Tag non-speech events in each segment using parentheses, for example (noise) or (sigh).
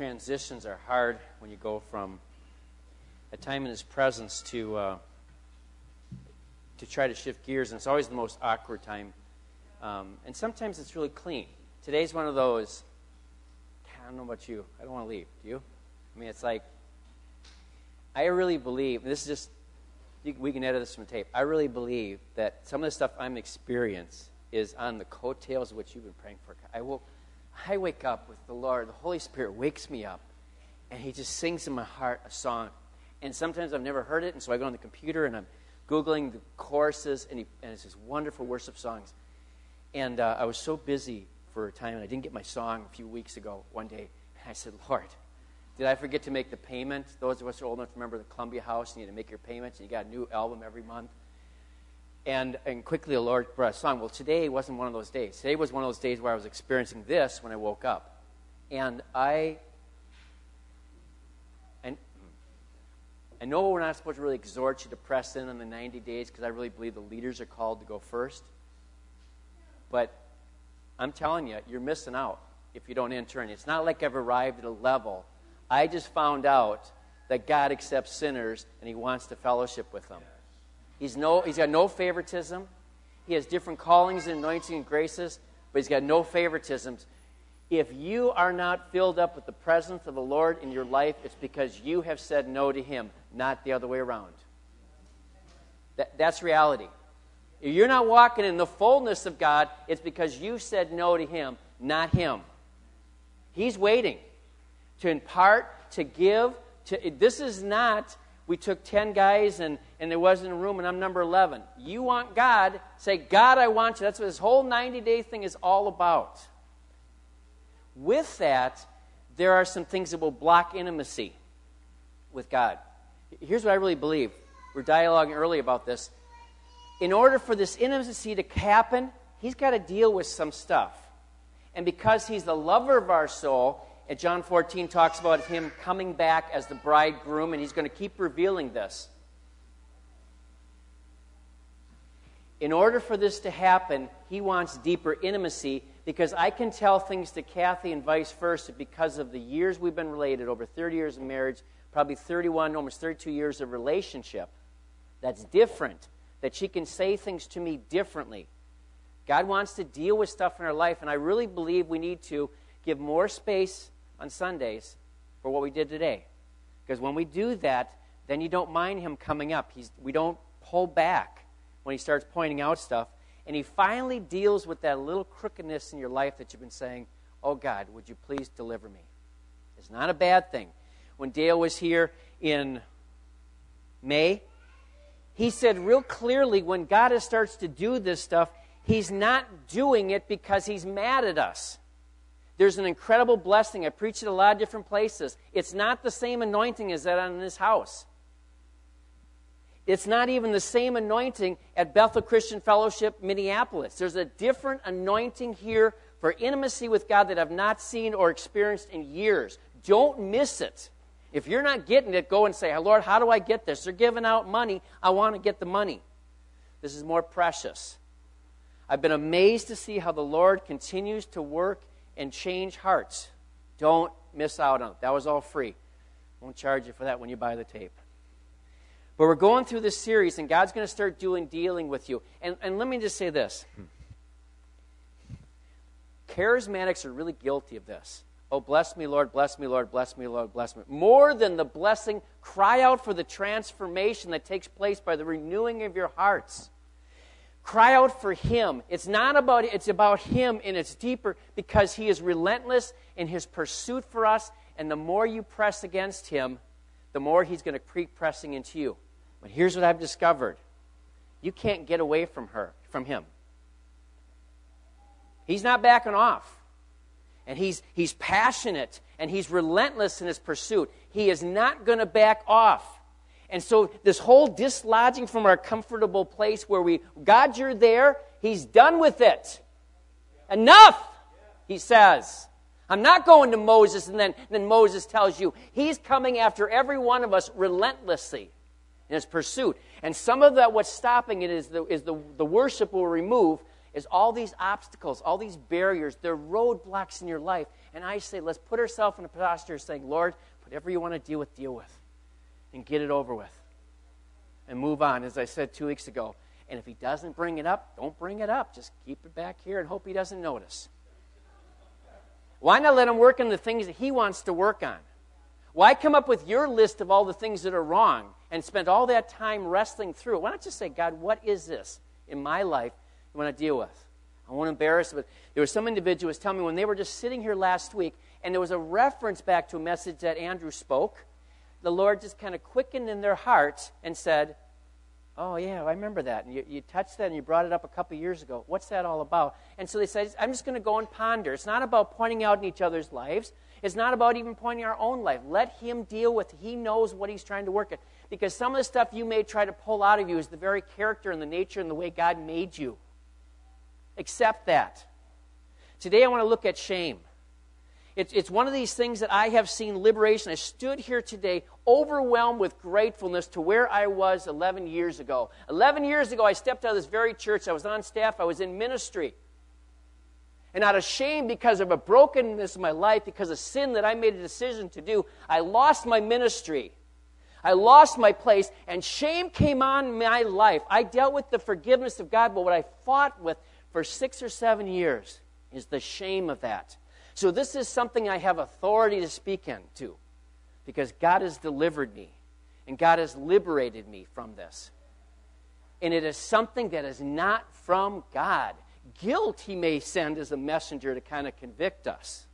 transitions are hard when you go from a time in His presence to uh, to try to shift gears, and it's always the most awkward time. Um, and sometimes it's really clean. Today's one of those. I don't know about you. I don't want to leave. Do you? I mean, it's like I really believe. This is just we can edit this from tape. I really believe that some of the stuff I'm experiencing is on the coattails of what you've been praying for. I will. I wake up with the Lord. The Holy Spirit wakes me up, and He just sings in my heart a song. And sometimes I've never heard it, and so I go on the computer and I'm googling the choruses, and, he, and it's just wonderful worship songs. And uh, I was so busy for a time, and I didn't get my song a few weeks ago. One day, and I said, "Lord, did I forget to make the payment? Those of us who are old enough remember the Columbia House, you need to make your payments, and you got a new album every month." And, and quickly the Lord brought a song. Well, today wasn't one of those days. Today was one of those days where I was experiencing this when I woke up. And I, and I know we're not supposed to really exhort you to press in on the 90 days because I really believe the leaders are called to go first. But I'm telling you, you're missing out if you don't enter in. It's not like I've arrived at a level. I just found out that God accepts sinners and He wants to fellowship with them. He's, no, he's got no favoritism. He has different callings and anointing and graces, but he's got no favoritisms. If you are not filled up with the presence of the Lord in your life, it's because you have said no to him, not the other way around. That, that's reality. If you're not walking in the fullness of God, it's because you said no to him, not him. He's waiting to impart, to give. To, this is not we took 10 guys and, and there wasn't a room and I'm number 11. You want God, say, God, I want you. That's what this whole 90 day thing is all about. With that, there are some things that will block intimacy with God. Here's what I really believe. We're dialoguing early about this. In order for this intimacy to happen, He's got to deal with some stuff. And because He's the lover of our soul, and John 14 talks about him coming back as the bridegroom, and he's going to keep revealing this. In order for this to happen, he wants deeper intimacy because I can tell things to Kathy and vice versa because of the years we've been related over 30 years of marriage, probably 31, almost 32 years of relationship. That's different. That she can say things to me differently. God wants to deal with stuff in our life, and I really believe we need to give more space on Sundays for what we did today. Because when we do that, then you don't mind him coming up. He's, we don't pull back when he starts pointing out stuff. And he finally deals with that little crookedness in your life that you've been saying, Oh God, would you please deliver me? It's not a bad thing. When Dale was here in May, he said real clearly when God starts to do this stuff, he's not doing it because he's mad at us. There's an incredible blessing. I preached it a lot of different places. It's not the same anointing as that on this house. It's not even the same anointing at Bethel Christian Fellowship, Minneapolis. There's a different anointing here for intimacy with God that I've not seen or experienced in years. Don't miss it. If you're not getting it, go and say, Lord, how do I get this? They're giving out money. I want to get the money. This is more precious. I've been amazed to see how the Lord continues to work and change hearts. Don't miss out on it. That was all free. Won't charge you for that when you buy the tape. But we're going through this series, and God's going to start doing dealing with you. And, and let me just say this charismatics are really guilty of this. Oh, bless me, Lord, bless me, Lord, bless me, Lord, bless me. More than the blessing, cry out for the transformation that takes place by the renewing of your hearts. Cry out for Him. It's not about it's about Him and it's deeper because He is relentless in His pursuit for us. And the more you press against Him, the more He's going to keep pressing into you. But here's what I've discovered: you can't get away from her, from Him. He's not backing off. And he's, he's passionate and he's relentless in his pursuit. He is not going to back off. And so, this whole dislodging from our comfortable place where we, God, you're there, He's done with it. Enough, He says. I'm not going to Moses, and then, then Moses tells you, He's coming after every one of us relentlessly in His pursuit. And some of that, what's stopping it is the, is the, the worship will remove, is all these obstacles, all these barriers, they're roadblocks in your life. And I say, let's put ourselves in a posture of saying, Lord, whatever you want to deal with, deal with. And get it over with. And move on, as I said two weeks ago. And if he doesn't bring it up, don't bring it up. Just keep it back here and hope he doesn't notice. Why not let him work on the things that he wants to work on? Why come up with your list of all the things that are wrong and spend all that time wrestling through it? Why not just say, God, what is this in my life you want to deal with? I won't embarrass, but there was some individuals telling me when they were just sitting here last week, and there was a reference back to a message that Andrew spoke. The Lord just kind of quickened in their hearts and said, Oh, yeah, I remember that. And you, you touched that and you brought it up a couple years ago. What's that all about? And so they said, I'm just going to go and ponder. It's not about pointing out in each other's lives. It's not about even pointing our own life. Let Him deal with it. He knows what He's trying to work at. Because some of the stuff you may try to pull out of you is the very character and the nature and the way God made you. Accept that. Today I want to look at shame. It's, it's one of these things that I have seen liberation. I stood here today overwhelmed with gratefulness to where I was 11 years ago. 11 years ago, I stepped out of this very church. I was on staff, I was in ministry. And out of shame because of a brokenness in my life, because of sin that I made a decision to do, I lost my ministry. I lost my place, and shame came on my life. I dealt with the forgiveness of God, but what I fought with for six or seven years is the shame of that. So, this is something I have authority to speak into because God has delivered me and God has liberated me from this. And it is something that is not from God. Guilt, He may send as a messenger to kind of convict us.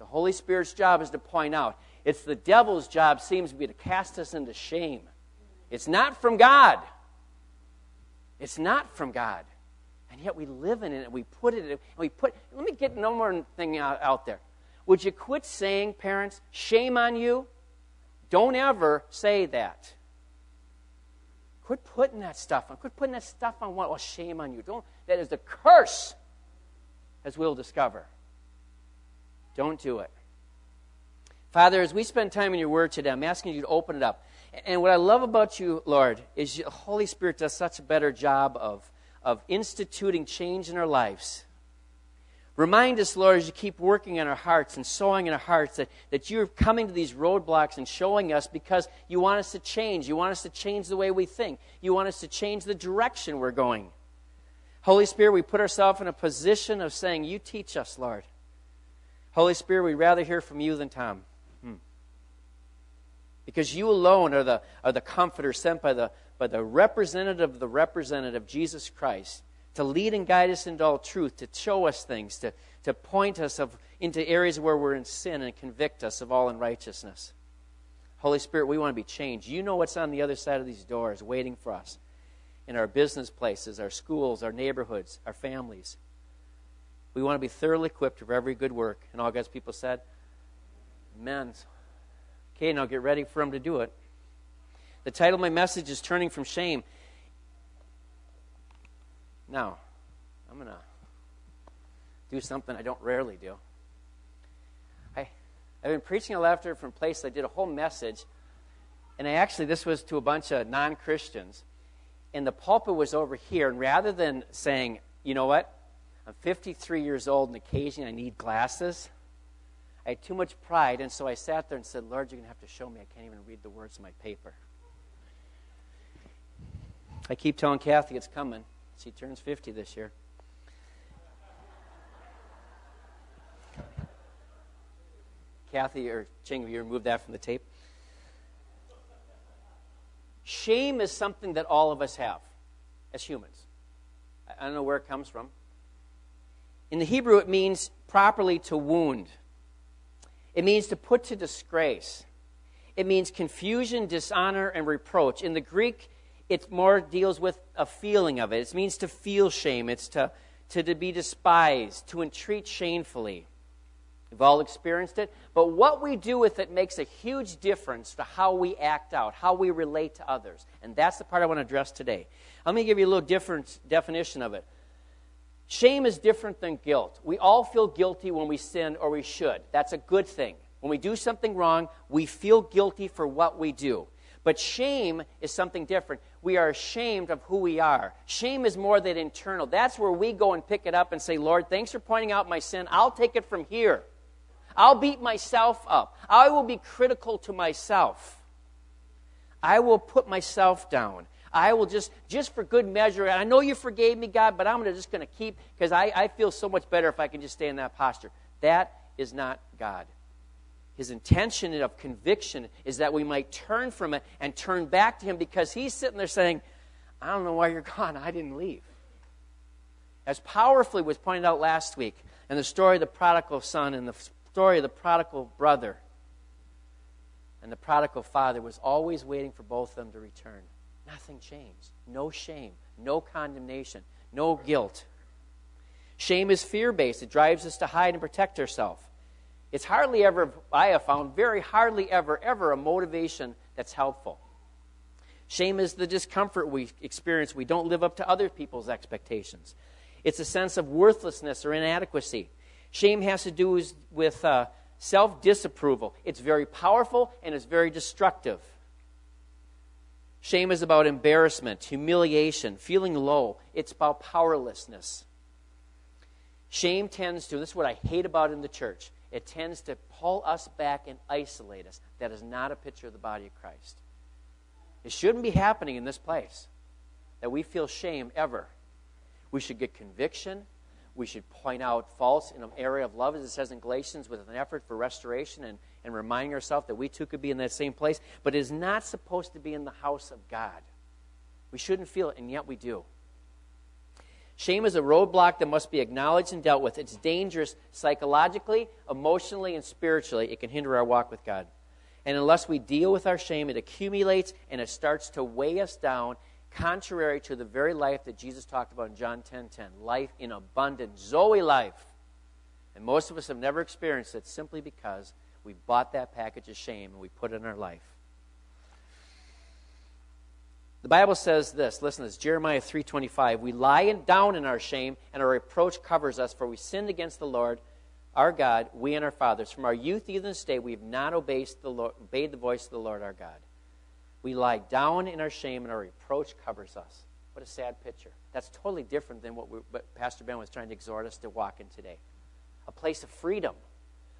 The Holy Spirit's job is to point out. It's the devil's job, seems to be, to cast us into shame. It's not from God. It's not from God and yet we live in it and we put it in and we put let me get one more thing out, out there. Would you quit saying parents shame on you. Don't ever say that. Quit putting that stuff on quit putting that stuff on what well shame on you. Don't that is the curse as we'll discover. Don't do it. Father as we spend time in your word today i'm asking you to open it up. And what i love about you lord is the holy spirit does such a better job of of instituting change in our lives. Remind us, Lord, as you keep working in our hearts and sowing in our hearts, that, that you're coming to these roadblocks and showing us because you want us to change. You want us to change the way we think. You want us to change the direction we're going. Holy Spirit, we put ourselves in a position of saying, You teach us, Lord. Holy Spirit, we'd rather hear from you than Tom. Hmm. Because you alone are the, are the comforter sent by the, but the representative of the representative, Jesus Christ, to lead and guide us into all truth, to show us things, to, to point us of, into areas where we're in sin and convict us of all unrighteousness. Holy Spirit, we want to be changed. You know what's on the other side of these doors waiting for us in our business places, our schools, our neighborhoods, our families. We want to be thoroughly equipped for every good work. And all God's people said, Amen. Okay, now get ready for Him to do it. The title of my message is Turning from Shame. Now, I'm going to do something I don't rarely do. I, I've been preaching a lot from place. I did a whole message, and I actually, this was to a bunch of non Christians. And the pulpit was over here, and rather than saying, you know what, I'm 53 years old, and occasionally I need glasses, I had too much pride, and so I sat there and said, Lord, you're going to have to show me. I can't even read the words of my paper. I keep telling Kathy it's coming. She turns 50 this year. Kathy or Ching, you remove that from the tape. Shame is something that all of us have as humans. I don't know where it comes from. In the Hebrew, it means properly to wound, it means to put to disgrace, it means confusion, dishonor, and reproach. In the Greek, it more deals with a feeling of it. It means to feel shame. It's to, to, to be despised, to entreat shamefully. We've all experienced it. But what we do with it makes a huge difference to how we act out, how we relate to others. And that's the part I want to address today. Let me give you a little different definition of it. Shame is different than guilt. We all feel guilty when we sin or we should. That's a good thing. When we do something wrong, we feel guilty for what we do. But shame is something different. We are ashamed of who we are. Shame is more than internal. That's where we go and pick it up and say, Lord, thanks for pointing out my sin. I'll take it from here. I'll beat myself up. I will be critical to myself. I will put myself down. I will just, just for good measure, I know you forgave me, God, but I'm just going to keep, because I, I feel so much better if I can just stay in that posture. That is not God. His intention of conviction is that we might turn from it and turn back to Him because He's sitting there saying, I don't know why you're (laughs) gone. I didn't leave. As powerfully was pointed out last week in the story of the prodigal son and the story of the prodigal brother and the prodigal father was always waiting for both of them to return. Nothing changed. No shame, no condemnation, no guilt. Shame is fear based, it drives us to hide and protect ourselves. It's hardly ever, I have found, very hardly ever, ever a motivation that's helpful. Shame is the discomfort we experience. We don't live up to other people's expectations. It's a sense of worthlessness or inadequacy. Shame has to do with uh, self disapproval. It's very powerful and it's very destructive. Shame is about embarrassment, humiliation, feeling low. It's about powerlessness. Shame tends to, this is what I hate about in the church, it tends to pull us back and isolate us. That is not a picture of the body of Christ. It shouldn't be happening in this place that we feel shame ever. We should get conviction we should point out faults in an area of love, as it says in Galatians, with an effort for restoration and, and reminding ourselves that we too could be in that same place. But it is not supposed to be in the house of God. We shouldn't feel it, and yet we do. Shame is a roadblock that must be acknowledged and dealt with. It's dangerous psychologically, emotionally, and spiritually. It can hinder our walk with God. And unless we deal with our shame, it accumulates and it starts to weigh us down contrary to the very life that Jesus talked about in John 10:10, 10, 10, life in abundant Zoe life. And most of us have never experienced it simply because we bought that package of shame and we put it in our life. The Bible says this, listen to this, Jeremiah 3:25, we lie down in our shame and our reproach covers us for we sinned against the Lord our God, we and our fathers. From our youth even this day we have not obeyed the, Lord, obeyed the voice of the Lord our God. We lie down in our shame and our reproach covers us. What a sad picture. That's totally different than what, we, what Pastor Ben was trying to exhort us to walk in today. A place of freedom,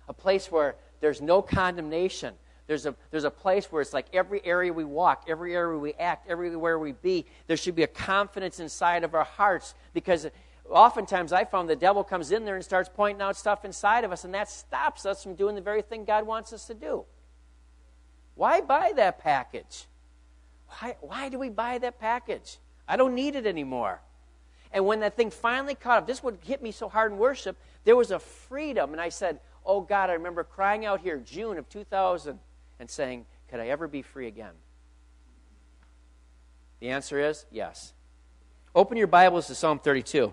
a place where there's no condemnation. There's a, there's a place where it's like every area we walk, every area we act, everywhere we be, there should be a confidence inside of our hearts because oftentimes I found the devil comes in there and starts pointing out stuff inside of us, and that stops us from doing the very thing God wants us to do. Why buy that package? Why, why do we buy that package? I don't need it anymore. And when that thing finally caught up, this would hit me so hard in worship, there was a freedom. And I said, Oh God, I remember crying out here June of 2000 and saying, Could I ever be free again? The answer is yes. Open your Bibles to Psalm 32.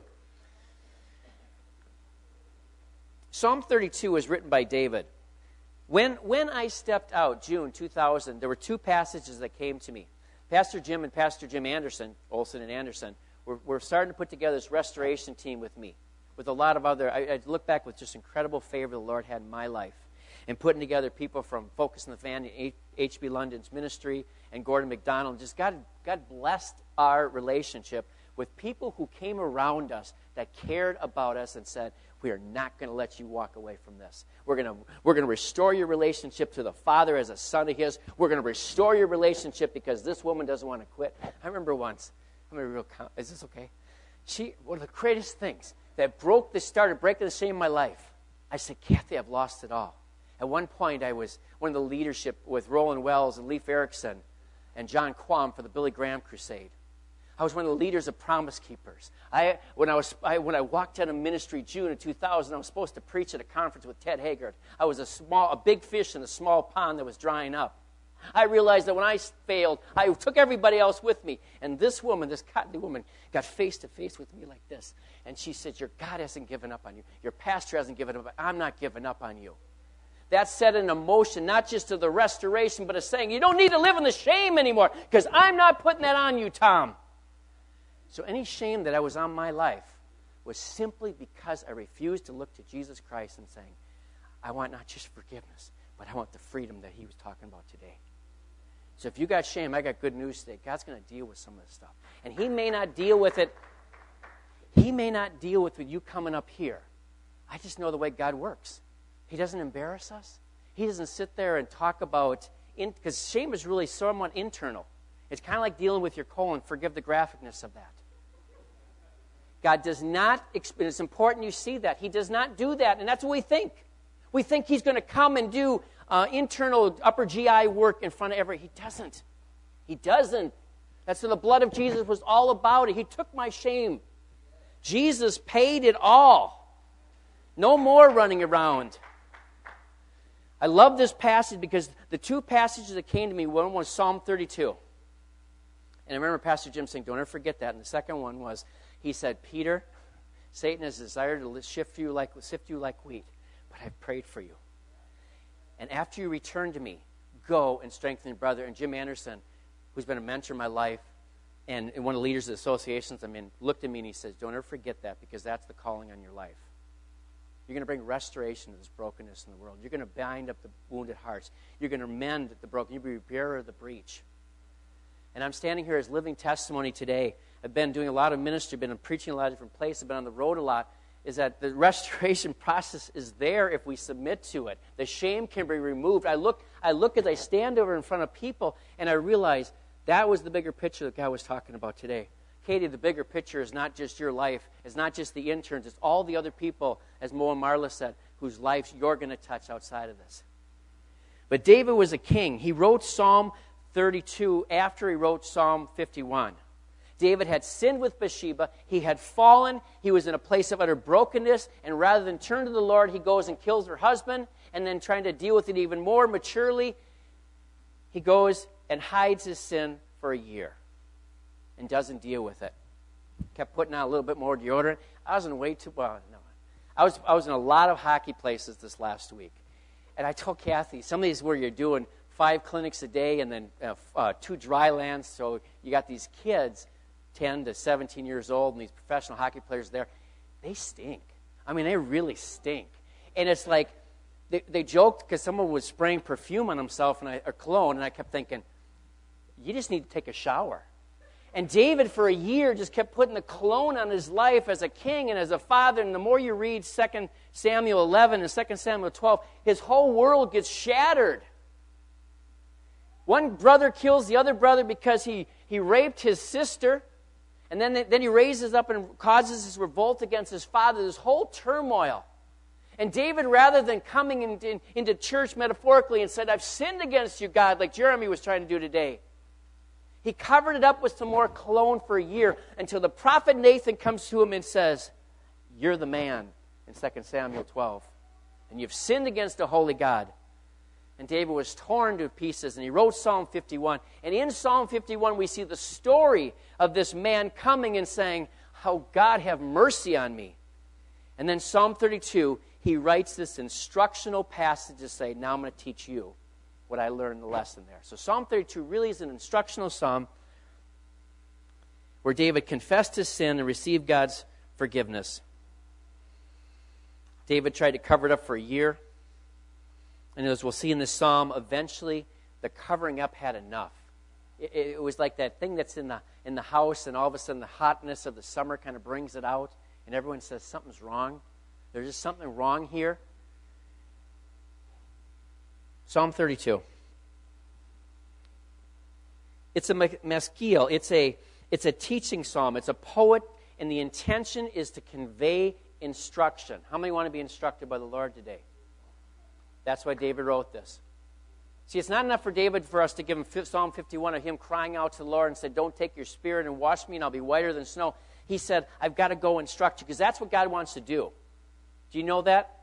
Psalm 32 was written by David. When, when I stepped out, June 2000, there were two passages that came to me. Pastor Jim and Pastor Jim Anderson, Olson and Anderson, were, were starting to put together this restoration team with me, with a lot of other. I, I look back with just incredible favor the Lord had in my life, and putting together people from Focus on the Family, H.B. London's ministry, and Gordon MacDonald. Just God, God blessed our relationship with people who came around us that cared about us and said, we are not going to let you walk away from this. We're going to, we're going to restore your relationship to the Father as a son of His. We're going to restore your relationship because this woman doesn't want to quit. I remember once, I'm going to real, is this okay? She, one of the greatest things that broke the started breaking the shame in my life. I said, Kathy, I've lost it all. At one point, I was one of the leadership with Roland Wells and Leif Erickson and John Quam for the Billy Graham Crusade. I was one of the leaders of Promise Keepers. I, when, I was, I, when I walked out of ministry June of 2000, I was supposed to preach at a conference with Ted Haggard. I was a, small, a big fish in a small pond that was drying up. I realized that when I failed, I took everybody else with me. And this woman, this godly woman, got face to face with me like this. And she said, Your God hasn't given up on you. Your pastor hasn't given up. I'm not giving up on you. That set an emotion, not just to the restoration, but a saying, You don't need to live in the shame anymore because I'm not putting that on you, Tom. So any shame that I was on my life was simply because I refused to look to Jesus Christ and saying, I want not just forgiveness, but I want the freedom that he was talking about today. So if you got shame, I got good news today. God's going to deal with some of this stuff. And He may not deal with it, He may not deal with you coming up here. I just know the way God works. He doesn't embarrass us. He doesn't sit there and talk about, because shame is really somewhat internal. It's kind of like dealing with your colon. Forgive the graphicness of that. God does not, it's important you see that. He does not do that, and that's what we think. We think He's going to come and do uh, internal upper GI work in front of every. He doesn't. He doesn't. That's what the blood of Jesus was all about. It. He took my shame. Jesus paid it all. No more running around. I love this passage because the two passages that came to me one was Psalm 32. And I remember Pastor Jim saying, Don't ever forget that. And the second one was, he said, Peter, Satan has desired to shift you like, sift you like wheat, but I've prayed for you. And after you return to me, go and strengthen your brother. And Jim Anderson, who's been a mentor in my life and one of the leaders of the associations I'm in, looked at me and he says, Don't ever forget that because that's the calling on your life. You're going to bring restoration to this brokenness in the world. You're going to bind up the wounded hearts. You're going to mend the broken. You'll be repairer of the breach. And I'm standing here as living testimony today. I've been doing a lot of ministry, been preaching a lot of different places, been on the road a lot is that the (laughs) restoration process is there if we submit to it. The shame can be removed. I look, I look as I stand over in front of people and I realize that was the bigger picture that God was talking about today. Katie, the bigger picture is not just your life, it's not just the interns, it's all the other people, as Mo and Marla said, whose lives you're going to touch outside of this. But David was a king. He wrote Psalm 32 after he wrote Psalm 51. David had sinned with Bathsheba. He had fallen. He was in a place of utter brokenness. And rather than turn to the Lord, he goes and kills her husband. And then, trying to deal with it even more maturely, he goes and hides his sin for a year and doesn't deal with it. Kept putting out a little bit more deodorant. I was in way too, well, no. I was, I was in a lot of hockey places this last week. And I told Kathy, some of these where you're doing five clinics a day and then uh, uh, two dry lands. So you got these kids 10 to 17 years old and these professional hockey players there, they stink. I mean, they really stink. And it's like, they, they joked because someone was spraying perfume on himself and I, or cologne, and I kept thinking, you just need to take a shower. And David, for a year, just kept putting the cologne on his life as a king and as a father. And the more you read 2 Samuel 11 and 2 Samuel 12, his whole world gets shattered. One brother kills the other brother because he, he raped his sister. And then, then he raises up and causes this revolt against his father, this whole turmoil. And David, rather than coming in, in, into church metaphorically and said, I've sinned against you, God, like Jeremy was trying to do today, he covered it up with some more cologne for a year until the prophet Nathan comes to him and says, You're the man in 2 Samuel 12. And you've sinned against the holy God and David was torn to pieces, and he wrote Psalm 51. And in Psalm 51, we see the story of this man coming and saying, How God have mercy on me. And then Psalm 32, he writes this instructional passage to say, Now I'm going to teach you what I learned the lesson there. So Psalm 32 really is an instructional psalm where David confessed his sin and received God's forgiveness. David tried to cover it up for a year. And as we'll see in this psalm, eventually the covering up had enough. It, it, was like that thing that's in the, in the house, and all of a sudden the hotness of the summer kind of brings it out, and everyone says something's wrong. There's just something wrong here. Psalm 32. It's a maskil. It's a, it's a teaching psalm. It's a poet, and the intention is to convey instruction. How many want to be instructed by the Lord today? That's why David wrote this. See, it's not enough for David for us to give him Psalm 51 of him crying out to the Lord and said, Don't take your spirit and wash me, and I'll be whiter than snow. He said, I've got to go instruct you, because that's what God wants to do. Do you know that?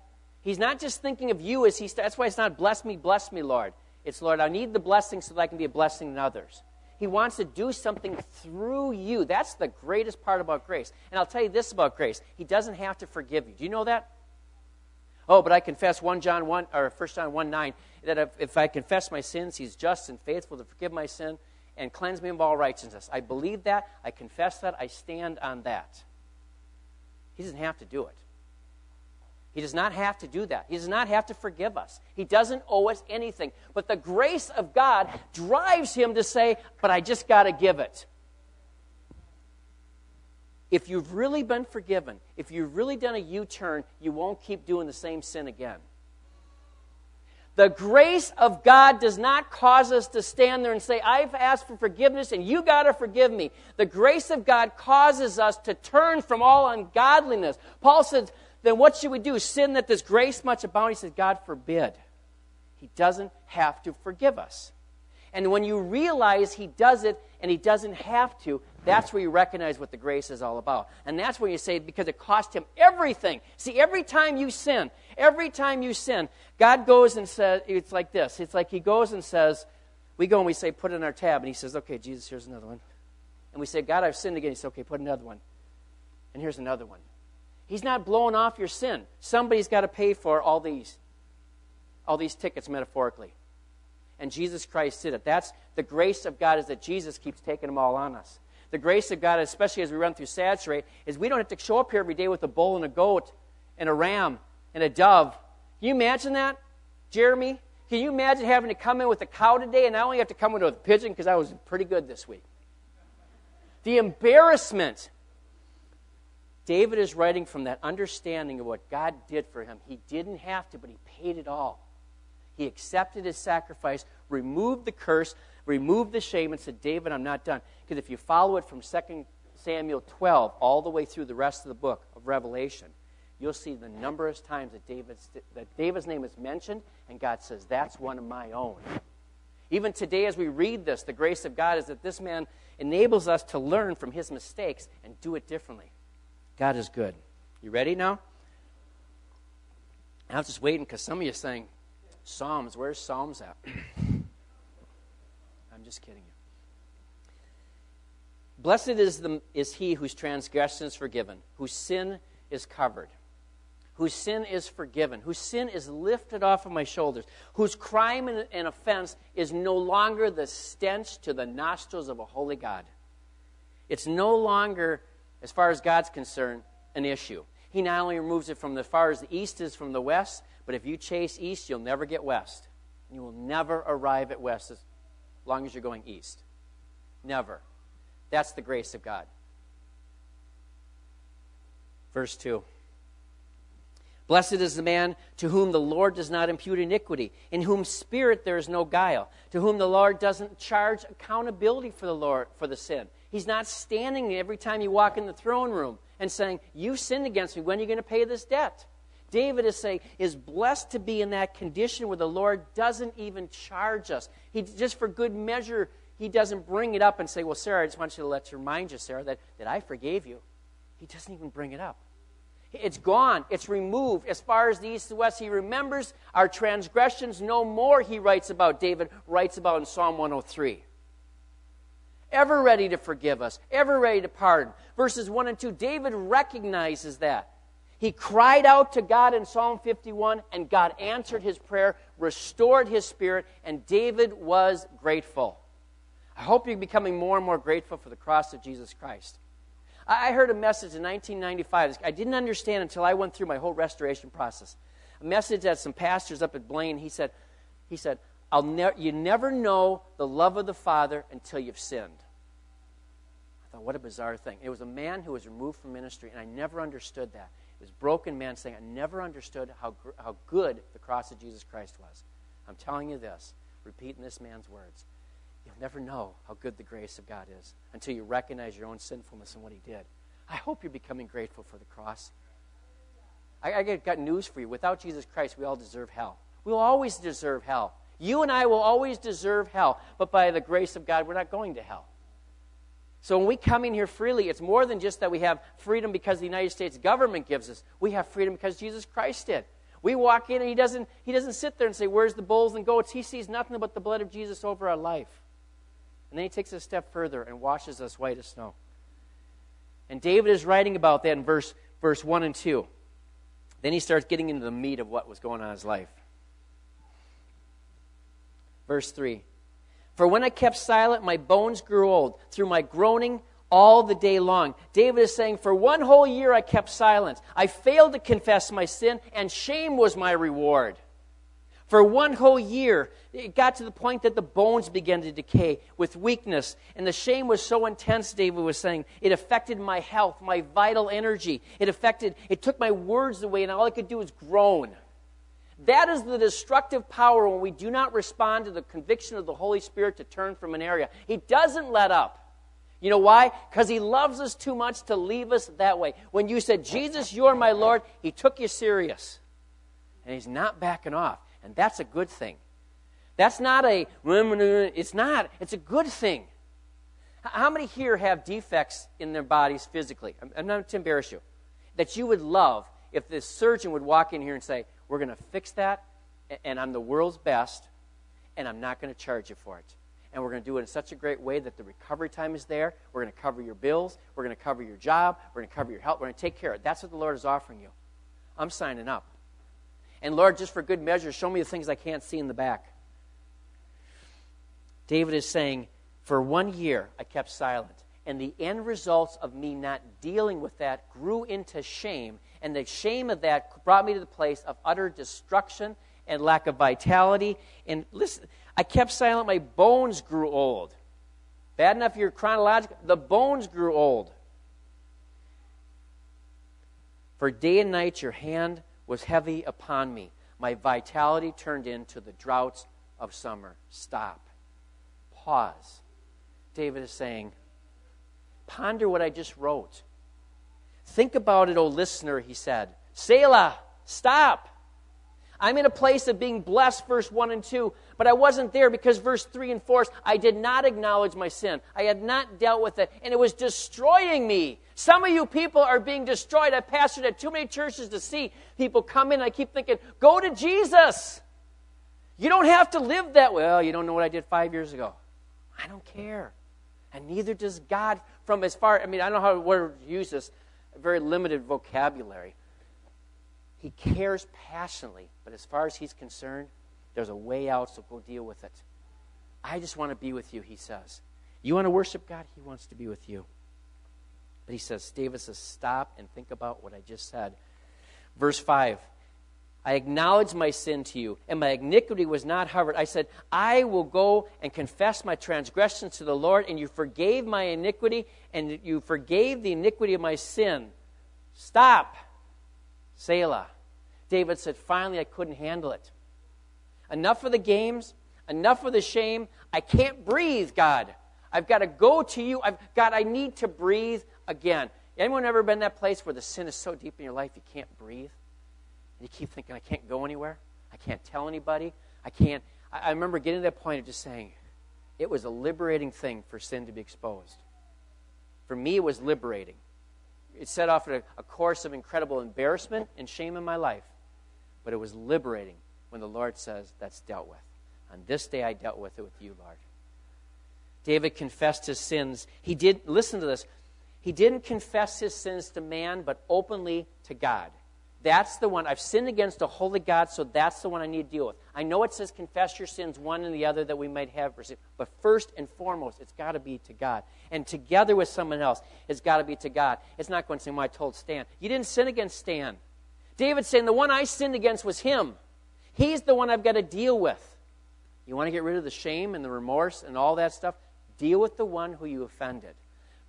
He's not just thinking of you as he that's why it's not bless me, bless me, Lord. It's Lord, I need the blessing so that I can be a blessing to others. He wants to do something through you. That's the greatest part about grace. And I'll tell you this about grace. He doesn't have to forgive you. Do you know that? Oh, but I confess 1 John 1 or 1 John 1 9 that if, if I confess my sins, he's just and faithful to forgive my sin and cleanse me of all righteousness. I believe that, I confess that, I stand on that. He doesn't have to do it. He does not have to do that. He does not have to forgive us. He doesn't owe us anything. But the grace of God drives him to say, But I just got to give it. If you've really been forgiven, if you've really done a U turn, you won't keep doing the same sin again. The grace of God does not cause us to stand there and say, I've asked for forgiveness and you got to forgive me. The grace of God causes us to turn from all ungodliness. Paul says, then what should we do? Sin that this grace much abound? He says, God forbid. He doesn't have to forgive us. And when you realize He does it and He doesn't have to, that's where you recognize what the grace is all about. And that's where you say, because it cost Him everything. See, every time you sin, every time you sin, God goes and says, it's like this. It's like He goes and says, we go and we say, put it in our tab. And He says, okay, Jesus, here's another one. And we say, God, I've sinned again. He says, okay, put another one. And here's another one. He's not blowing off your sin. Somebody's got to pay for all these, all these tickets metaphorically. And Jesus Christ did it. That's the grace of God is that Jesus keeps taking them all on us. The grace of God, especially as we run through Saturate, is we don't have to show up here every day with a bull and a goat and a ram and a dove. Can you imagine that, Jeremy? Can you imagine having to come in with a cow today and I only have to come in with a pigeon because I was pretty good this week? The embarrassment David is writing from that understanding of what God did for him. He didn't have to, but he paid it all. He accepted his sacrifice, removed the curse, removed the shame, and said, David, I'm not done. Because if you follow it from 2 Samuel 12 all the way through the rest of the book of Revelation, you'll see the number of times that David's, that David's name is mentioned, and God says, That's one of my own. Even today, as we read this, the grace of God is that this man enables us to learn from his mistakes and do it differently. God is good. You ready now? I was just waiting because some of you are saying, Psalms, where's Psalms at? (coughs) I'm just kidding you. Blessed is, the, is he whose transgression is forgiven, whose sin is covered, whose sin is forgiven, whose sin is lifted off of my shoulders, whose crime and, and offense is no longer the stench to the nostrils of a holy God. It's no longer as far as God's concerned, an issue. He not only removes it from as far as the east is from the west, but if you chase east, you'll never get west. You will never arrive at west as long as you're going east. Never. That's the grace of God. Verse 2. Blessed is the man to whom the Lord does not impute iniquity, in whom spirit there is no guile, to whom the Lord doesn't charge accountability for the Lord for the sin. He's not standing every time you walk in the throne room and saying, You sinned against me. When are you going to pay this debt? David is saying, is blessed to be in that condition where the Lord doesn't even charge us. He just for good measure, he doesn't bring it up and say, Well, Sarah, I just want you to let you remind you, Sarah, that, that I forgave you. He doesn't even bring it up. It's gone. It's removed. As far as the east and west, he remembers our transgressions no more, he writes about. David writes about in Psalm 103 ever ready to forgive us, ever ready to pardon. Verses 1 and 2, David recognizes that. He cried out to God in Psalm 51, and God answered his prayer, restored his spirit, and David was grateful. I hope you're becoming more and more grateful for the cross of Jesus Christ. I heard a message in 1995. I didn't understand until I went through my whole restoration process. A message that some pastors up at Blaine, he said, he said, I'll ne- you never know the love of the Father until you've sinned thought, what a bizarre thing. It was a man who was removed from ministry, and I never understood that. It was broken man saying, I never understood how, how good the cross of Jesus Christ was. I'm telling you this, repeating this man's words. You'll never know how good the grace of God is until you recognize your own sinfulness and what he did. I hope you're becoming grateful for the cross. I, I got news for you. Without Jesus Christ, we all deserve hell. We'll always deserve hell. You and I will always deserve hell, but by the grace of God, we're not going to hell. So when we come in here freely, it's more than just that we have freedom because the United States government gives us. We have freedom because Jesus Christ did. We walk in and he doesn't, he doesn't sit there and say, Where's the bulls and goats? He sees nothing but the blood of Jesus over our life. And then he takes a step further and washes us white as snow. And David is writing about that in verse, verse 1 and 2. Then he starts getting into the meat of what was going on in his life. Verse 3 for when I kept silent, my bones grew old. Through my groaning, all the day long. David is saying, For one whole year I kept silence. I failed to confess my sin, and shame was my reward. For one whole year, it got to the point that the bones began to decay with weakness. And the shame was so intense, David was saying, it affected my health, my vital energy. It affected, it took my words away, and all I could do was groan. That is the destructive power when we do not respond to the conviction of the Holy Spirit to turn from an area. He doesn't let up. You know why? Because he loves us too much to leave us that way. When you said, Jesus, you're my Lord, he took you serious. And he's not backing off. And that's a good thing. That's not a, it's not, it's a good thing. How many here have defects in their bodies physically? I'm not to embarrass you. That you would love if the surgeon would walk in here and say, We're going to fix that, and I'm the world's best, and I'm not going to charge you for it and we're going to do it in such a great way that the recovery time is there. We're going to cover your bills. We're going to cover your job. We're going to cover your health. We're going to take care of it. That's what the Lord is offering you. I'm signing up. And Lord, just for good measure, show me the things I can't see in the back. David is saying, For one year I kept silent. And the end results of me not dealing with that grew into shame. And the shame of that brought me to the place of utter destruction and lack of vitality. And listen, I kept silent. My bones grew old. Bad enough you're chronological. The bones grew old. For day and night your hand was heavy upon me. My vitality turned into the droughts of summer. Stop. Pause. David is saying, Ponder what I just wrote. Think about it, O listener, he said. Selah, stop. I'm in a place of being blessed, verse 1 and 2, but I wasn't there because verse 3 and 4, I did not acknowledge my sin. I had not dealt with it, and it was destroying me. Some of you people are being destroyed. I pastored at too many churches to see people come in. I keep thinking, go to Jesus. You don't have to live that way. Well, you don't know what I did five years ago. I don't care. And neither does God from as far, I mean, I don't know how to use this, very limited vocabulary. He cares passionately, but as far as he's concerned, there's a way out, so go deal with it. I just want to be with you, he says. You want to worship God? He wants to be with you. But he says, David says, stop and think about what I just said. Verse 5 I acknowledged my sin to you, and my iniquity was not covered. I said, I will go and confess my transgressions to the Lord, and you forgave my iniquity, and you forgave the iniquity of my sin. Stop. Selah. David said, Finally, I couldn't handle it. Enough of the games, enough of the shame. I can't breathe, God. I've got to go to you. I've, God, I need to breathe again. Anyone ever been that place where the sin is so deep in your life you can't breathe? And you keep thinking, I can't go anywhere. I can't tell anybody. I can't. I, I remember getting to that point of just saying, it was a liberating thing for sin to be exposed. For me, it was liberating. It set off a, a course of incredible embarrassment and shame in my life. But it was liberating when the Lord says, That's dealt with. On this day I dealt with it with you, Lord. David confessed his sins. He did, listen to this, he didn't confess his sins to man, but openly to God. That's the one. I've sinned against a holy God, so that's the one I need to deal with. I know it says confess your sins, one and the other, that we might have received. But first and foremost, it's got to be to God. And together with someone else, it's got to be to God. It's not going to say, well, I told Stan. You didn't sin against Stan. David's saying the one I sinned against was him. He's the one I've got to deal with. You want to get rid of the shame and the remorse and all that stuff? Deal with the one who you offended.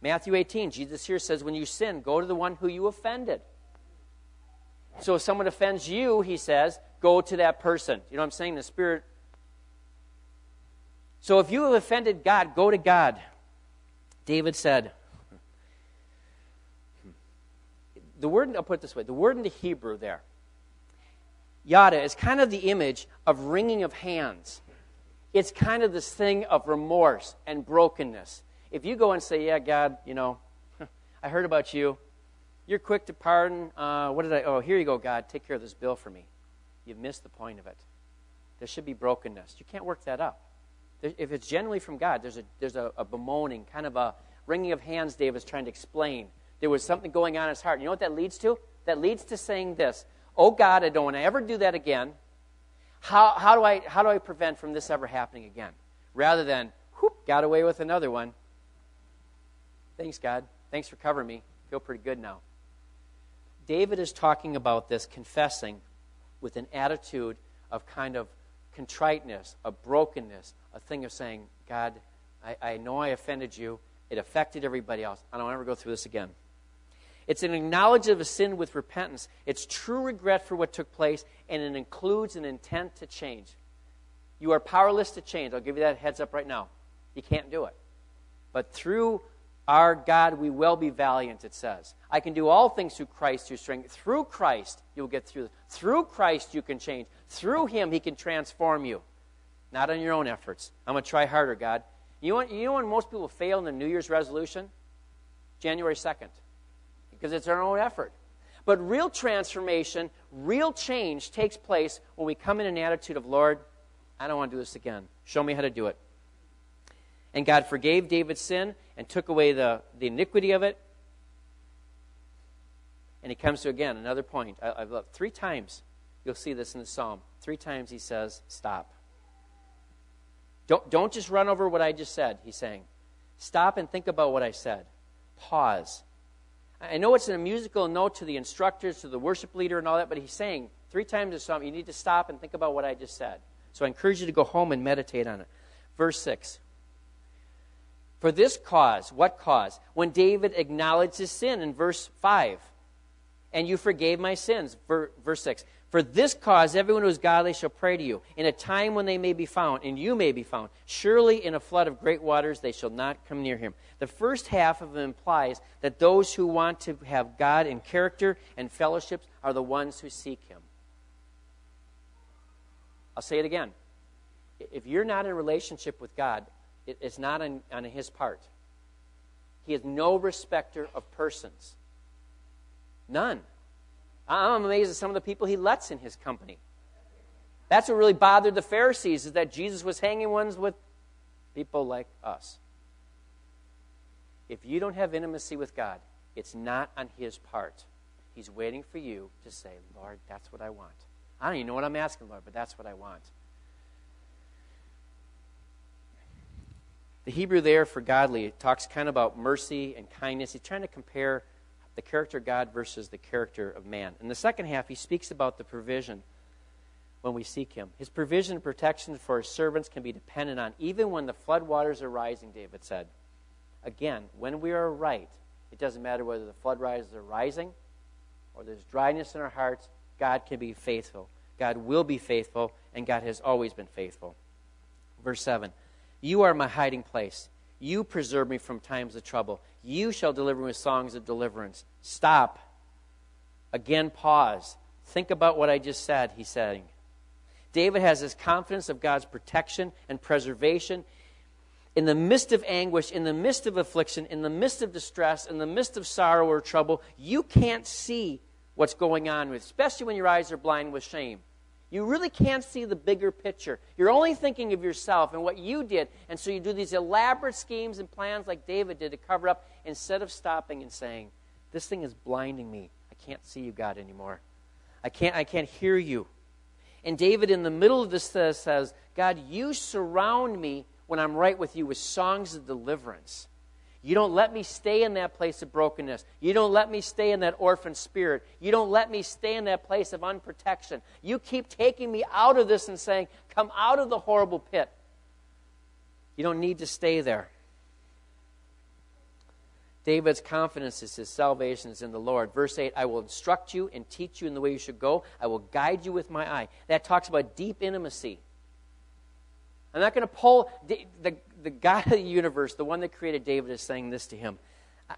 Matthew 18, Jesus here says, when you sin, go to the one who you offended. So if someone offends you, he says, go to that person. You know what I'm saying? The Spirit. So if you have offended God, go to God. David said, the word, I'll put it this way the word in the Hebrew there, yada, is kind of the image of wringing of hands. It's kind of this thing of remorse and brokenness. If you go and say, Yeah, God, you know, (laughs) I heard about you. You're quick to pardon. Uh, what did I? Oh, here you go, God. Take care of this bill for me. You've missed the point of it. There should be brokenness. You can't work that up. If it's genuinely from God, there's a, there's a, a bemoaning, kind of a wringing of hands, David's trying to explain there was something going on in his heart. You know what that leads to? That leads to saying this Oh God, I don't want to ever do that again. How, how, do I, how do I prevent from this ever happening again? Rather than, whoop, got away with another one. Thanks, God. Thanks for covering me. Feel pretty good now. David is talking about this confessing with an attitude of kind of contriteness, a brokenness, a thing of saying, God, I, I know I offended you. It affected everybody else. I don't ever go through this again. It's an acknowledgement of a sin with repentance. It's true regret for what took place, and it includes an intent to change. You are powerless to change. I'll give you that heads up right now. You can't do it. But through our God, we will be valiant, it says. I can do all things through Christ who strength. Through Christ, you'll get through. Through Christ, you can change. Through Him, He can transform you. Not on your own efforts. I'm going to try harder, God. You know, you know when most people fail in the New Year's resolution? January 2nd. Because it's our own effort. But real transformation, real change takes place when we come in an attitude of, Lord, I don't want to do this again. Show me how to do it. And God forgave David's sin and took away the, the iniquity of it. And he comes to, again, another point. I, I've looked three times. You'll see this in the psalm. Three times he says, Stop. Don't, don't just run over what I just said, he's saying. Stop and think about what I said. Pause. I know it's in a musical note to the instructors, to the worship leader, and all that, but he's saying three times in psalm, you need to stop and think about what I just said. So I encourage you to go home and meditate on it. Verse 6 for this cause, what cause? When David acknowledged his sin in verse 5. And you forgave my sins, verse 6. For this cause, everyone who is godly shall pray to you, in a time when they may be found, and you may be found. Surely in a flood of great waters they shall not come near him. The first half of it implies that those who want to have God in character and fellowships are the ones who seek him. I'll say it again. If you're not in relationship with God, it, it's not on, on his part. He is no respecter of persons. None. I'm amazed at some of the people he lets in his company. That's what really bothered the Pharisees, is that Jesus was hanging ones with people like us. If you don't have intimacy with God, it's not on his part. He's waiting for you to say, Lord, that's what I want. I don't even know what I'm asking, Lord, but that's what I want. The Hebrew there for godly talks kind of about mercy and kindness. He's trying to compare the character of God versus the character of man. In the second half, he speaks about the provision when we seek him. His provision and protection for his servants can be dependent on even when the floodwaters are rising, David said. Again, when we are right, it doesn't matter whether the flood rises are rising or there's dryness in our hearts, God can be faithful. God will be faithful, and God has always been faithful. Verse 7 you are my hiding place. You preserve me from times of trouble. You shall deliver me with songs of deliverance. Stop. Again, pause. Think about what I just said, he's saying. David has this confidence of God's protection and preservation. In the midst of anguish, in the midst of affliction, in the midst of distress, in the midst of sorrow or trouble, you can't see what's going on with, especially when your eyes are blind with shame. You really can't see the bigger picture. You're only thinking of yourself and what you did. And so you do these elaborate schemes and plans like David did to cover up instead of stopping and saying, This thing is blinding me. I can't see you, God, anymore. I can't, I can't hear you. And David, in the middle of this, says, God, you surround me when I'm right with you with songs of deliverance. You don't let me stay in that place of brokenness. You don't let me stay in that orphan spirit. You don't let me stay in that place of unprotection. You keep taking me out of this and saying, Come out of the horrible pit. You don't need to stay there. David's confidence is his salvation is in the Lord. Verse 8 I will instruct you and teach you in the way you should go, I will guide you with my eye. That talks about deep intimacy. I'm not going to pull the, the, the God of the universe, the one that created David, is saying this to him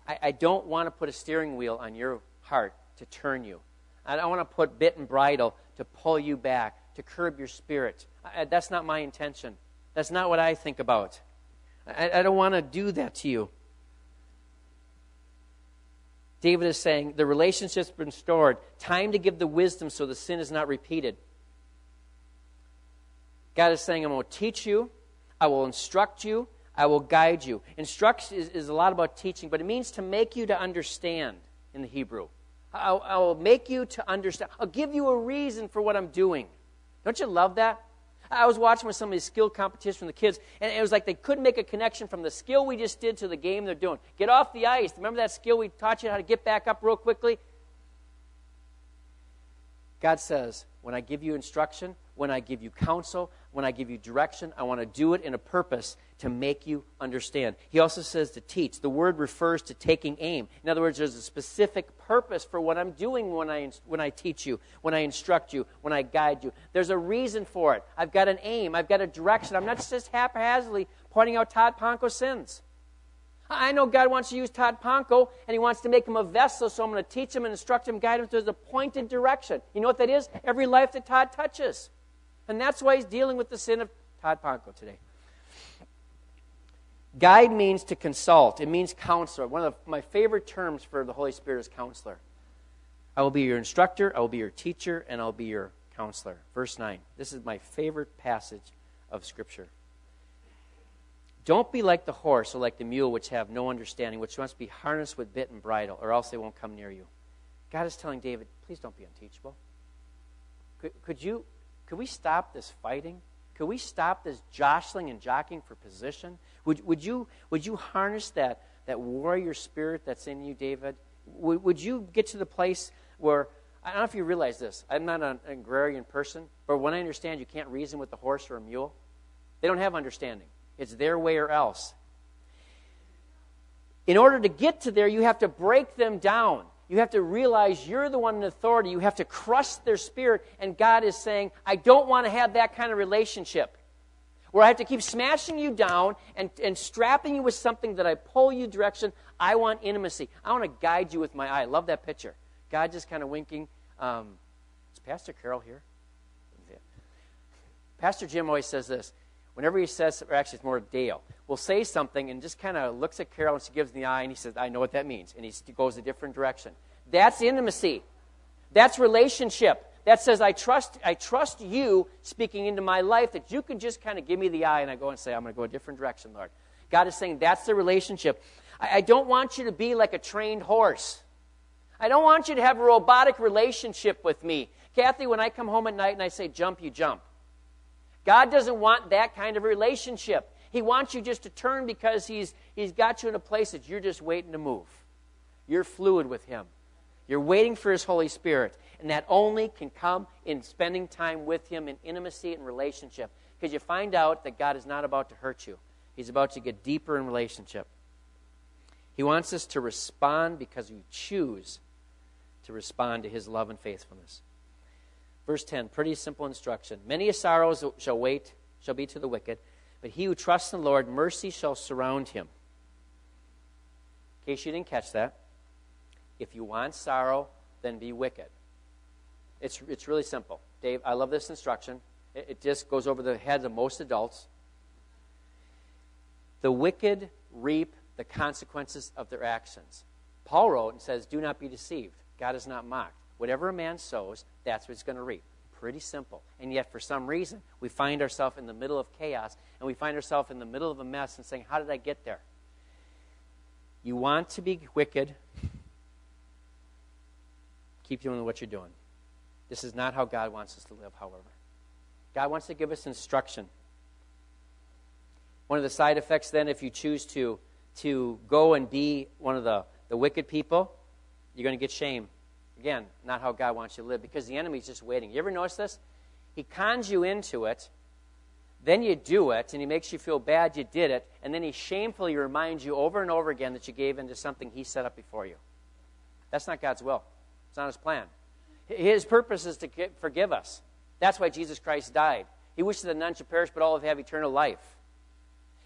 I, I don't want to put a steering wheel on your heart to turn you. I don't want to put bit and bridle to pull you back, to curb your spirit. I, that's not my intention. That's not what I think about. I, I don't want to do that to you. David is saying the relationship's been restored. Time to give the wisdom so the sin is not repeated. God is saying, I'm going to teach you. I will instruct you. I will guide you. Instruct is, is, a lot about teaching, but it means to make you to understand in the Hebrew. I'll, I will make you to understand. I'll give you a reason for what I'm doing. Don't you love that? I was watching with some of these skill competitions from the kids, and it was like they couldn't make a connection from the skill we just did to the game they're doing. Get off the ice. Remember that skill we taught you how to get back up real quickly? God says, when I give you instruction, when I give you counsel, when I give you direction, I want to do it in a purpose to make you understand. He also says to teach. The word refers to taking aim. In other words, there's a specific purpose for what I'm doing when I, when I teach you, when I instruct you, when I guide you. There's a reason for it. I've got an aim, I've got a direction. I'm not just haphazardly pointing out Todd Ponko's sins. I know God wants to use Todd Ponko, and He wants to make him a vessel, so I'm going to teach him and instruct him, guide him to the pointed direction. You know what that is? Every life that Todd touches. And that's why he's dealing with the sin of Todd Ponko today. Guide means to consult, it means counselor. One of my favorite terms for the Holy Spirit is counselor. I will be your instructor, I will be your teacher, and I'll be your counselor. Verse 9. This is my favorite passage of Scripture. Don't be like the horse or like the mule, which have no understanding, which must be harnessed with bit and bridle, or else they won't come near you. God is telling David, please don't be unteachable. Could, could you, could we stop this fighting? Could we stop this jostling and jockeying for position? Would, would, you, would you harness that, that warrior spirit that's in you, David? Would, would you get to the place where, I don't know if you realize this, I'm not an agrarian person, but when I understand you can't reason with a horse or a mule, they don't have understanding. It's their way or else. In order to get to there, you have to break them down. You have to realize you're the one in authority. You have to crush their spirit. And God is saying, I don't want to have that kind of relationship where I have to keep smashing you down and, and strapping you with something that I pull you direction. I want intimacy. I want to guide you with my eye. I love that picture. God just kind of winking. Um, is Pastor Carol here? Pastor Jim always says this. Whenever he says, or actually it's more Dale, will say something and just kind of looks at Carol and she gives him the eye and he says, I know what that means. And he goes a different direction. That's intimacy. That's relationship. That says, I trust, I trust you speaking into my life that you can just kind of give me the eye and I go and say, I'm going to go a different direction, Lord. God is saying that's the relationship. I, I don't want you to be like a trained horse. I don't want you to have a robotic relationship with me. Kathy, when I come home at night and I say, jump, you jump. God doesn't want that kind of relationship. He wants you just to turn because he's, he's got you in a place that you're just waiting to move. You're fluid with Him. You're waiting for His Holy Spirit. And that only can come in spending time with Him in intimacy and relationship. Because you find out that God is not about to hurt you, He's about to get deeper in relationship. He wants us to respond because we choose to respond to His love and faithfulness. Verse 10, pretty simple instruction. Many a sorrow shall wait, shall be to the wicked, but he who trusts in the Lord, mercy shall surround him. In case you didn't catch that, if you want sorrow, then be wicked. It's, it's really simple. Dave, I love this instruction. It, it just goes over the heads of most adults. The wicked reap the consequences of their actions. Paul wrote and says, Do not be deceived. God is not mocked. Whatever a man sows, that's what he's going to reap. Pretty simple. And yet, for some reason, we find ourselves in the middle of chaos and we find ourselves in the middle of a mess and saying, How did I get there? You want to be wicked, keep doing what you're doing. This is not how God wants us to live, however. God wants to give us instruction. One of the side effects, then, if you choose to, to go and be one of the, the wicked people, you're going to get shame. Again, not how God wants you to live because the enemy's just waiting. You ever notice this? He cons you into it, then you do it, and he makes you feel bad you did it, and then he shamefully reminds you over and over again that you gave into something he set up before you. That's not God's will, it's not his plan. His purpose is to forgive us. That's why Jesus Christ died. He wishes that none should perish, but all have eternal life.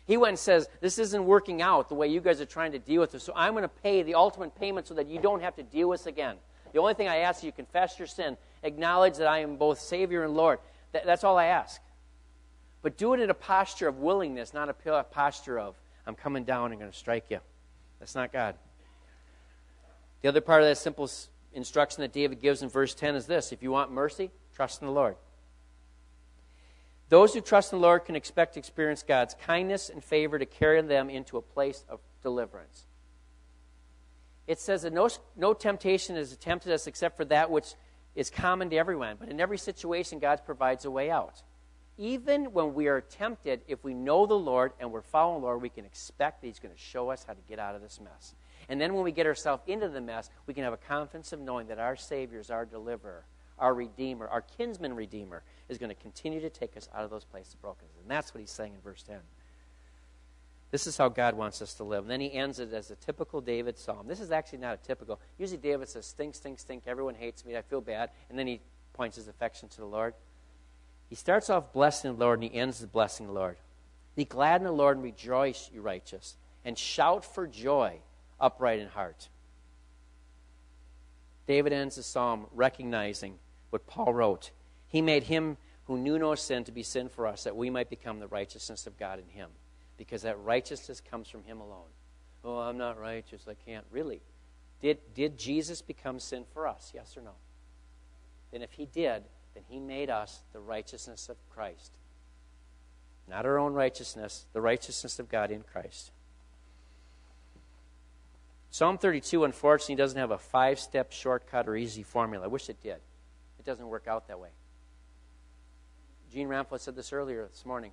He went and says, This isn't working out the way you guys are trying to deal with this, so I'm going to pay the ultimate payment so that you don't have to deal with this again. The only thing I ask is you confess your sin, acknowledge that I am both Savior and Lord. That, that's all I ask. But do it in a posture of willingness, not a posture of, I'm coming down and going to strike you. That's not God. The other part of that simple instruction that David gives in verse 10 is this if you want mercy, trust in the Lord. Those who trust in the Lord can expect to experience God's kindness and favor to carry them into a place of deliverance it says that no, no temptation is tempted us except for that which is common to everyone. But in every situation, God provides a way out. even when we are tempted, if we know the Lord and we're following the Lord, we can expect that He's going to show us how to get out of this mess. And then when we get ourselves into the mess, we can have a confidence of knowing that our Savior is our deliverer, our Redeemer, our kinsman Redeemer is going to continue to take us out of those places of brokenness. And that's what He's saying in verse 10. This is how God wants us to live. And then he ends it as a typical David psalm. This is actually not a typical. Usually David says, stink, stink, stink, everyone hates me, I feel bad. And then he points his affection to the Lord. He starts off blessing the Lord and he ends with blessing the Lord. Be glad in the Lord and rejoice, you righteous, and shout for joy, upright in heart. David ends the psalm recognizing what Paul wrote. He made him who knew no sin to be sin for us, that we might become the righteousness of God in him because that righteousness comes from Him alone. Oh, I'm not righteous. I can't. Really? Did, did Jesus become sin for us? Yes or no? Then if He did, then He made us the righteousness of Christ. Not our own righteousness, the righteousness of God in Christ. Psalm 32, unfortunately, doesn't have a five step shortcut or easy formula. I wish it did. It doesn't work out that way. Gene Ramphlet said this earlier this morning.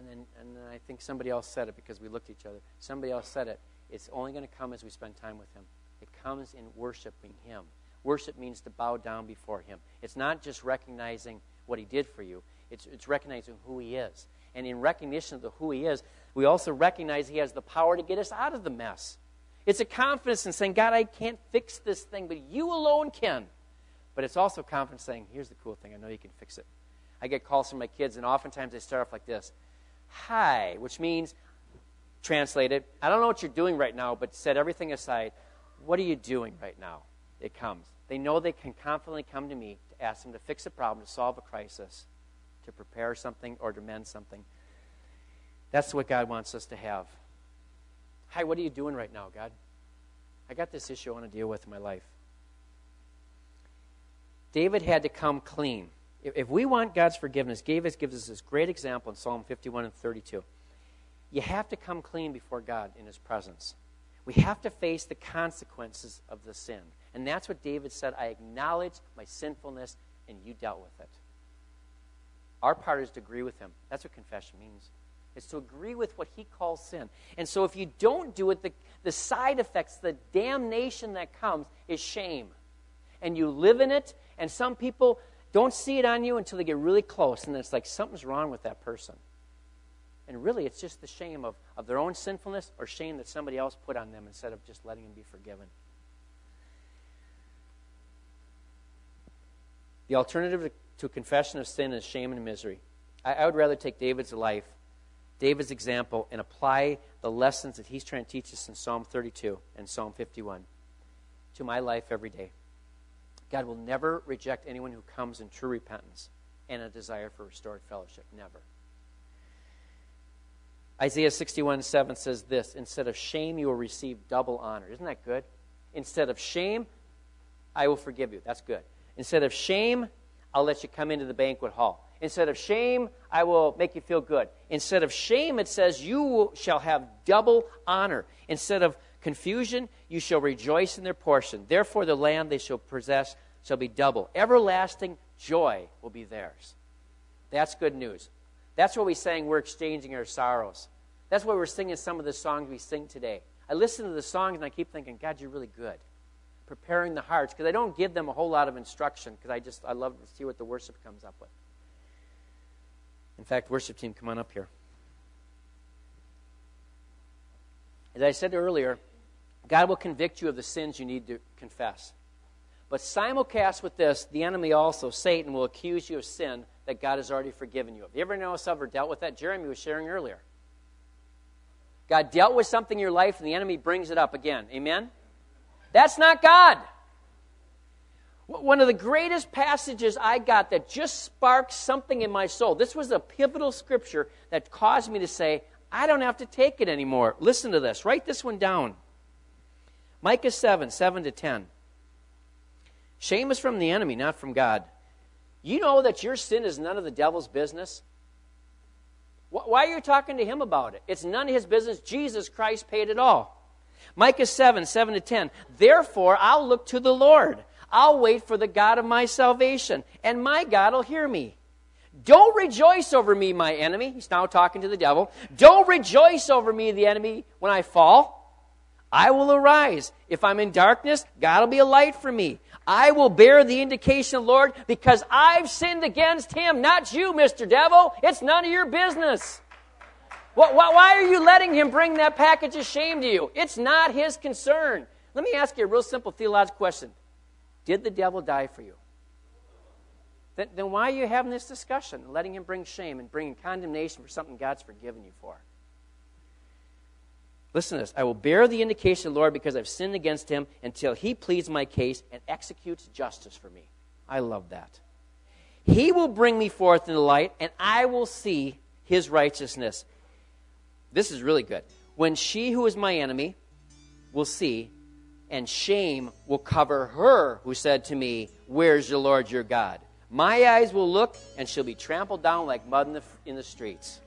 And then, and then I think somebody else said it because we looked at each other. Somebody else said it. It's only going to come as we spend time with Him. It comes in worshiping Him. Worship means to bow down before Him. It's not just recognizing what He did for you, it's, it's recognizing who He is. And in recognition of the who He is, we also recognize He has the power to get us out of the mess. It's a confidence in saying, God, I can't fix this thing, but you alone can. But it's also confidence saying, here's the cool thing, I know you can fix it. I get calls from my kids, and oftentimes they start off like this hi, which means, translated, I don't know what you're doing right now, but set everything aside. What are you doing right now? It comes. They know they can confidently come to me to ask them to fix a problem, to solve a crisis, to prepare something, or to mend something. That's what God wants us to have. Hi, what are you doing right now, God? I got this issue I want to deal with in my life. David had to come clean. If we want God's forgiveness, David gives us this great example in Psalm 51 and 32. You have to come clean before God in His presence. We have to face the consequences of the sin. And that's what David said I acknowledge my sinfulness, and you dealt with it. Our part is to agree with Him. That's what confession means. It's to agree with what He calls sin. And so if you don't do it, the, the side effects, the damnation that comes, is shame. And you live in it, and some people don't see it on you until they get really close, and it's like something's wrong with that person. And really, it's just the shame of, of their own sinfulness or shame that somebody else put on them instead of just letting them be forgiven. The alternative to confession of sin is shame and misery. I, I would rather take David's life, David's example, and apply the lessons that he's trying to teach us in Psalm 32 and Psalm 51 to my life every day. God will never reject anyone who comes in true repentance and a desire for restored fellowship. Never. Isaiah 61 7 says this Instead of shame, you will receive double honor. Isn't that good? Instead of shame, I will forgive you. That's good. Instead of shame, I'll let you come into the banquet hall. Instead of shame, I will make you feel good. Instead of shame, it says, You shall have double honor. Instead of confusion, you shall rejoice in their portion. Therefore, the land they shall possess shall be double. Everlasting joy will be theirs. That's good news. That's what we sang, we're exchanging our sorrows. That's why we're singing some of the songs we sing today. I listen to the songs and I keep thinking, God, you're really good. Preparing the hearts, because I don't give them a whole lot of instruction, because I just, I love to see what the worship comes up with. In fact, worship team, come on up here. As I said earlier, God will convict you of the sins you need to confess. But simulcast with this, the enemy also, Satan, will accuse you of sin that God has already forgiven you of. You ever notice ever dealt with that? Jeremy was sharing earlier. God dealt with something in your life and the enemy brings it up again. Amen? That's not God. One of the greatest passages I got that just sparked something in my soul. This was a pivotal scripture that caused me to say, I don't have to take it anymore. Listen to this. Write this one down. Micah 7, 7 to 10. Shame is from the enemy, not from God. You know that your sin is none of the devil's business? Why are you talking to him about it? It's none of his business. Jesus Christ paid it all. Micah 7, 7 to 10. Therefore, I'll look to the Lord. I'll wait for the God of my salvation, and my God will hear me. Don't rejoice over me, my enemy. He's now talking to the devil. Don't rejoice over me, the enemy, when I fall. I will arise. If I'm in darkness, God will be a light for me. I will bear the indication, Lord, because I've sinned against him, not you, Mr. Devil. It's none of your business. Why are you letting him bring that package of shame to you? It's not his concern. Let me ask you a real simple theological question Did the devil die for you? Then, why are you having this discussion, letting him bring shame and bringing condemnation for something God's forgiven you for? Listen to this. I will bear the indication of the Lord because I've sinned against him until he pleads my case and executes justice for me. I love that. He will bring me forth in the light, and I will see his righteousness. This is really good. When she who is my enemy will see, and shame will cover her who said to me, Where's your Lord your God? My eyes will look, and she'll be trampled down like mud in the, in the streets.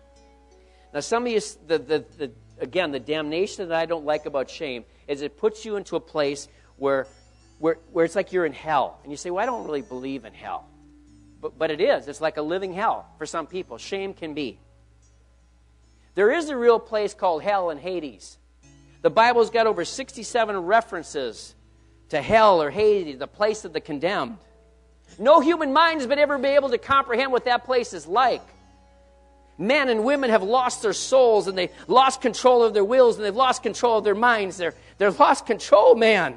Now, some of you, the, the, the, again, the damnation that I don't like about shame is it puts you into a place where, where, where it's like you're in hell. And you say, Well, I don't really believe in hell. But, but it is. It's like a living hell for some people. Shame can be. There is a real place called hell in Hades. The Bible's got over 67 references to hell or Hades, the place of the condemned. No human mind has been ever able to comprehend what that place is like. Men and women have lost their souls and they've lost control of their wills and they've lost control of their minds. They're, they're lost control, man.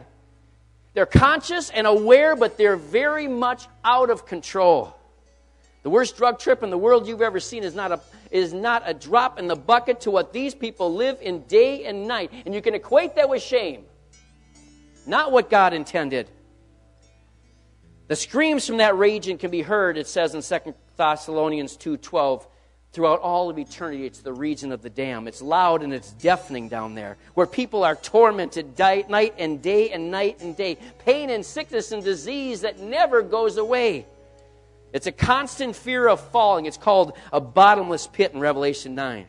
They're conscious and aware, but they're very much out of control. The worst drug trip in the world you've ever seen is not a, is not a drop in the bucket to what these people live in day and night. And you can equate that with shame. Not what God intended. The screams from that region can be heard, it says in 2 Thessalonians 2.12, throughout all of eternity. It's the region of the dam. It's loud and it's deafening down there, where people are tormented night and day and night and day. Pain and sickness and disease that never goes away. It's a constant fear of falling. It's called a bottomless pit in Revelation 9.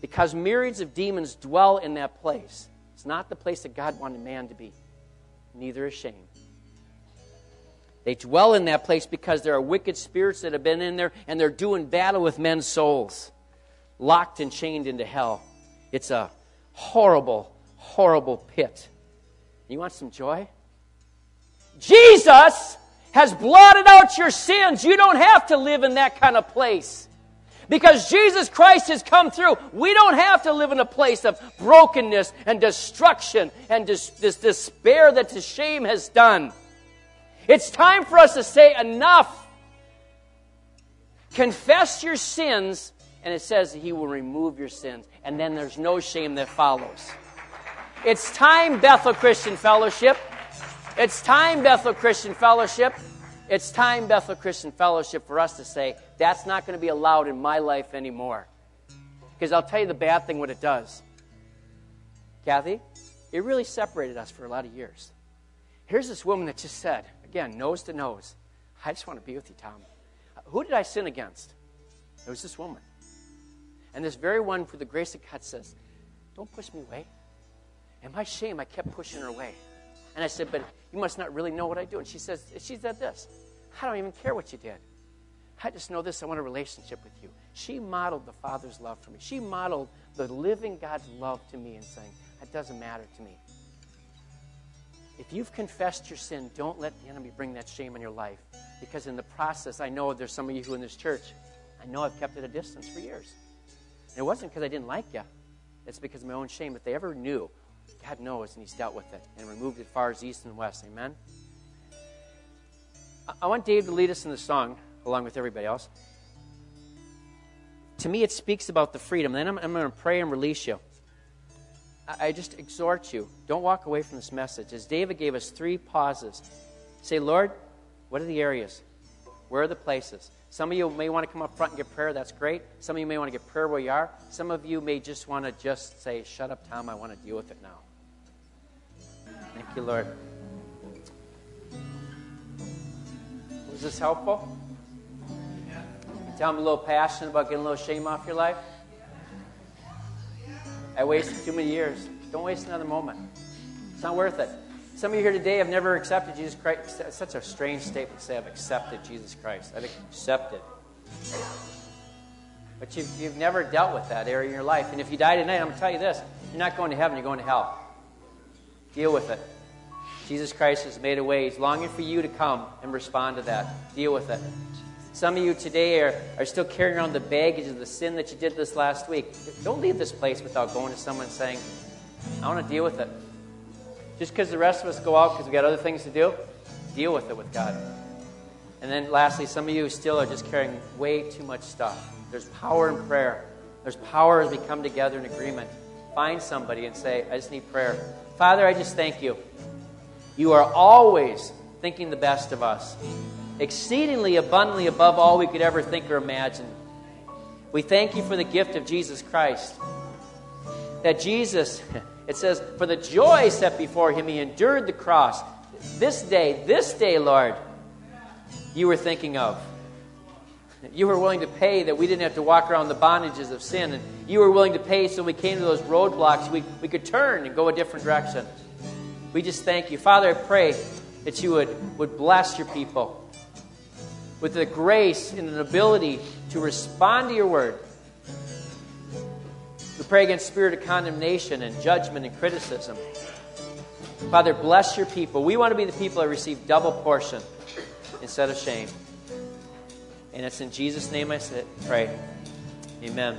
Because myriads of demons dwell in that place. It's not the place that God wanted man to be. Neither is shame. They dwell in that place because there are wicked spirits that have been in there and they're doing battle with men's souls, locked and chained into hell. It's a horrible, horrible pit. You want some joy? Jesus has blotted out your sins. You don't have to live in that kind of place. Because Jesus Christ has come through, we don't have to live in a place of brokenness and destruction and dis- this despair that the shame has done. It's time for us to say enough. Confess your sins, and it says He will remove your sins, and then there's no shame that follows. It's time, Bethel Christian Fellowship. It's time, Bethel Christian Fellowship. It's time, Bethel Christian Fellowship, for us to say, that's not going to be allowed in my life anymore. Because I'll tell you the bad thing what it does. Kathy, it really separated us for a lot of years. Here's this woman that just said, again, nose to nose, I just want to be with you, Tom. Uh, who did I sin against? It was this woman. And this very one, for the grace of God, says, Don't push me away. And my shame, I kept pushing her away. And I said, But you must not really know what I do. And she says, She said this I don't even care what you did. I just know this. I want a relationship with you. She modeled the Father's love for me. She modeled the living God's love to me and saying, It doesn't matter to me. If you've confessed your sin, don't let the enemy bring that shame in your life. Because in the process, I know there's some of you who in this church, I know I've kept at a distance for years. And it wasn't because I didn't like you, it's because of my own shame. If they ever knew, God knows, and He's dealt with it and removed it far as east and west. Amen? I want Dave to lead us in the song, along with everybody else. To me, it speaks about the freedom. Then I'm, I'm going to pray and release you. I, just exhort you don't walk away from this message. As David gave us three pauses, say, Lord, what are the areas? Where are the places? Some of you may want to come up front and get prayer. That's great. Some of you may want to get prayer where you are. Some of you may just want to just say, Shut up, Tom. I want to deal with it now. Thank you, Lord. Was this helpful? You tell me a little passionate about getting a little shame off your life? I wasted too many years. Don't waste another moment. It's not worth it. Some of you here today have never accepted Jesus Christ. It's such a strange statement to say, I've accepted Jesus Christ. I've accepted. But you've, you've never dealt with that area in your life. And if you die tonight, I'm going to tell you this you're not going to heaven, you're going to hell. Deal with it. Jesus Christ has made a way. He's longing for you to come and respond to that. Deal with it. Some of you today are, are still carrying around the baggage of the sin that you did this last week. Don't leave this place without going to someone saying, I want to deal with it. Just because the rest of us go out because we got other things to do, deal with it with God. And then lastly, some of you still are just carrying way too much stuff. There's power in prayer. There's power as we come together in agreement. Find somebody and say, I just need prayer. Father, I just thank you. You are always thinking the best of us, exceedingly abundantly above all we could ever think or imagine. We thank you for the gift of Jesus Christ. That Jesus, (laughs) it says, for the joy set before him, he endured the cross. This day, this day, Lord, you were thinking of. You were willing to pay that we didn't have to walk around the bondages of sin. And you were willing to pay so we came to those roadblocks, we, we could turn and go a different direction. We just thank you. Father, I pray that you would, would bless your people with the grace and an ability to respond to your word. We pray against spirit of condemnation and judgment and criticism. Father, bless your people. We want to be the people that receive double portion instead of shame. And it's in Jesus' name I say pray. Amen.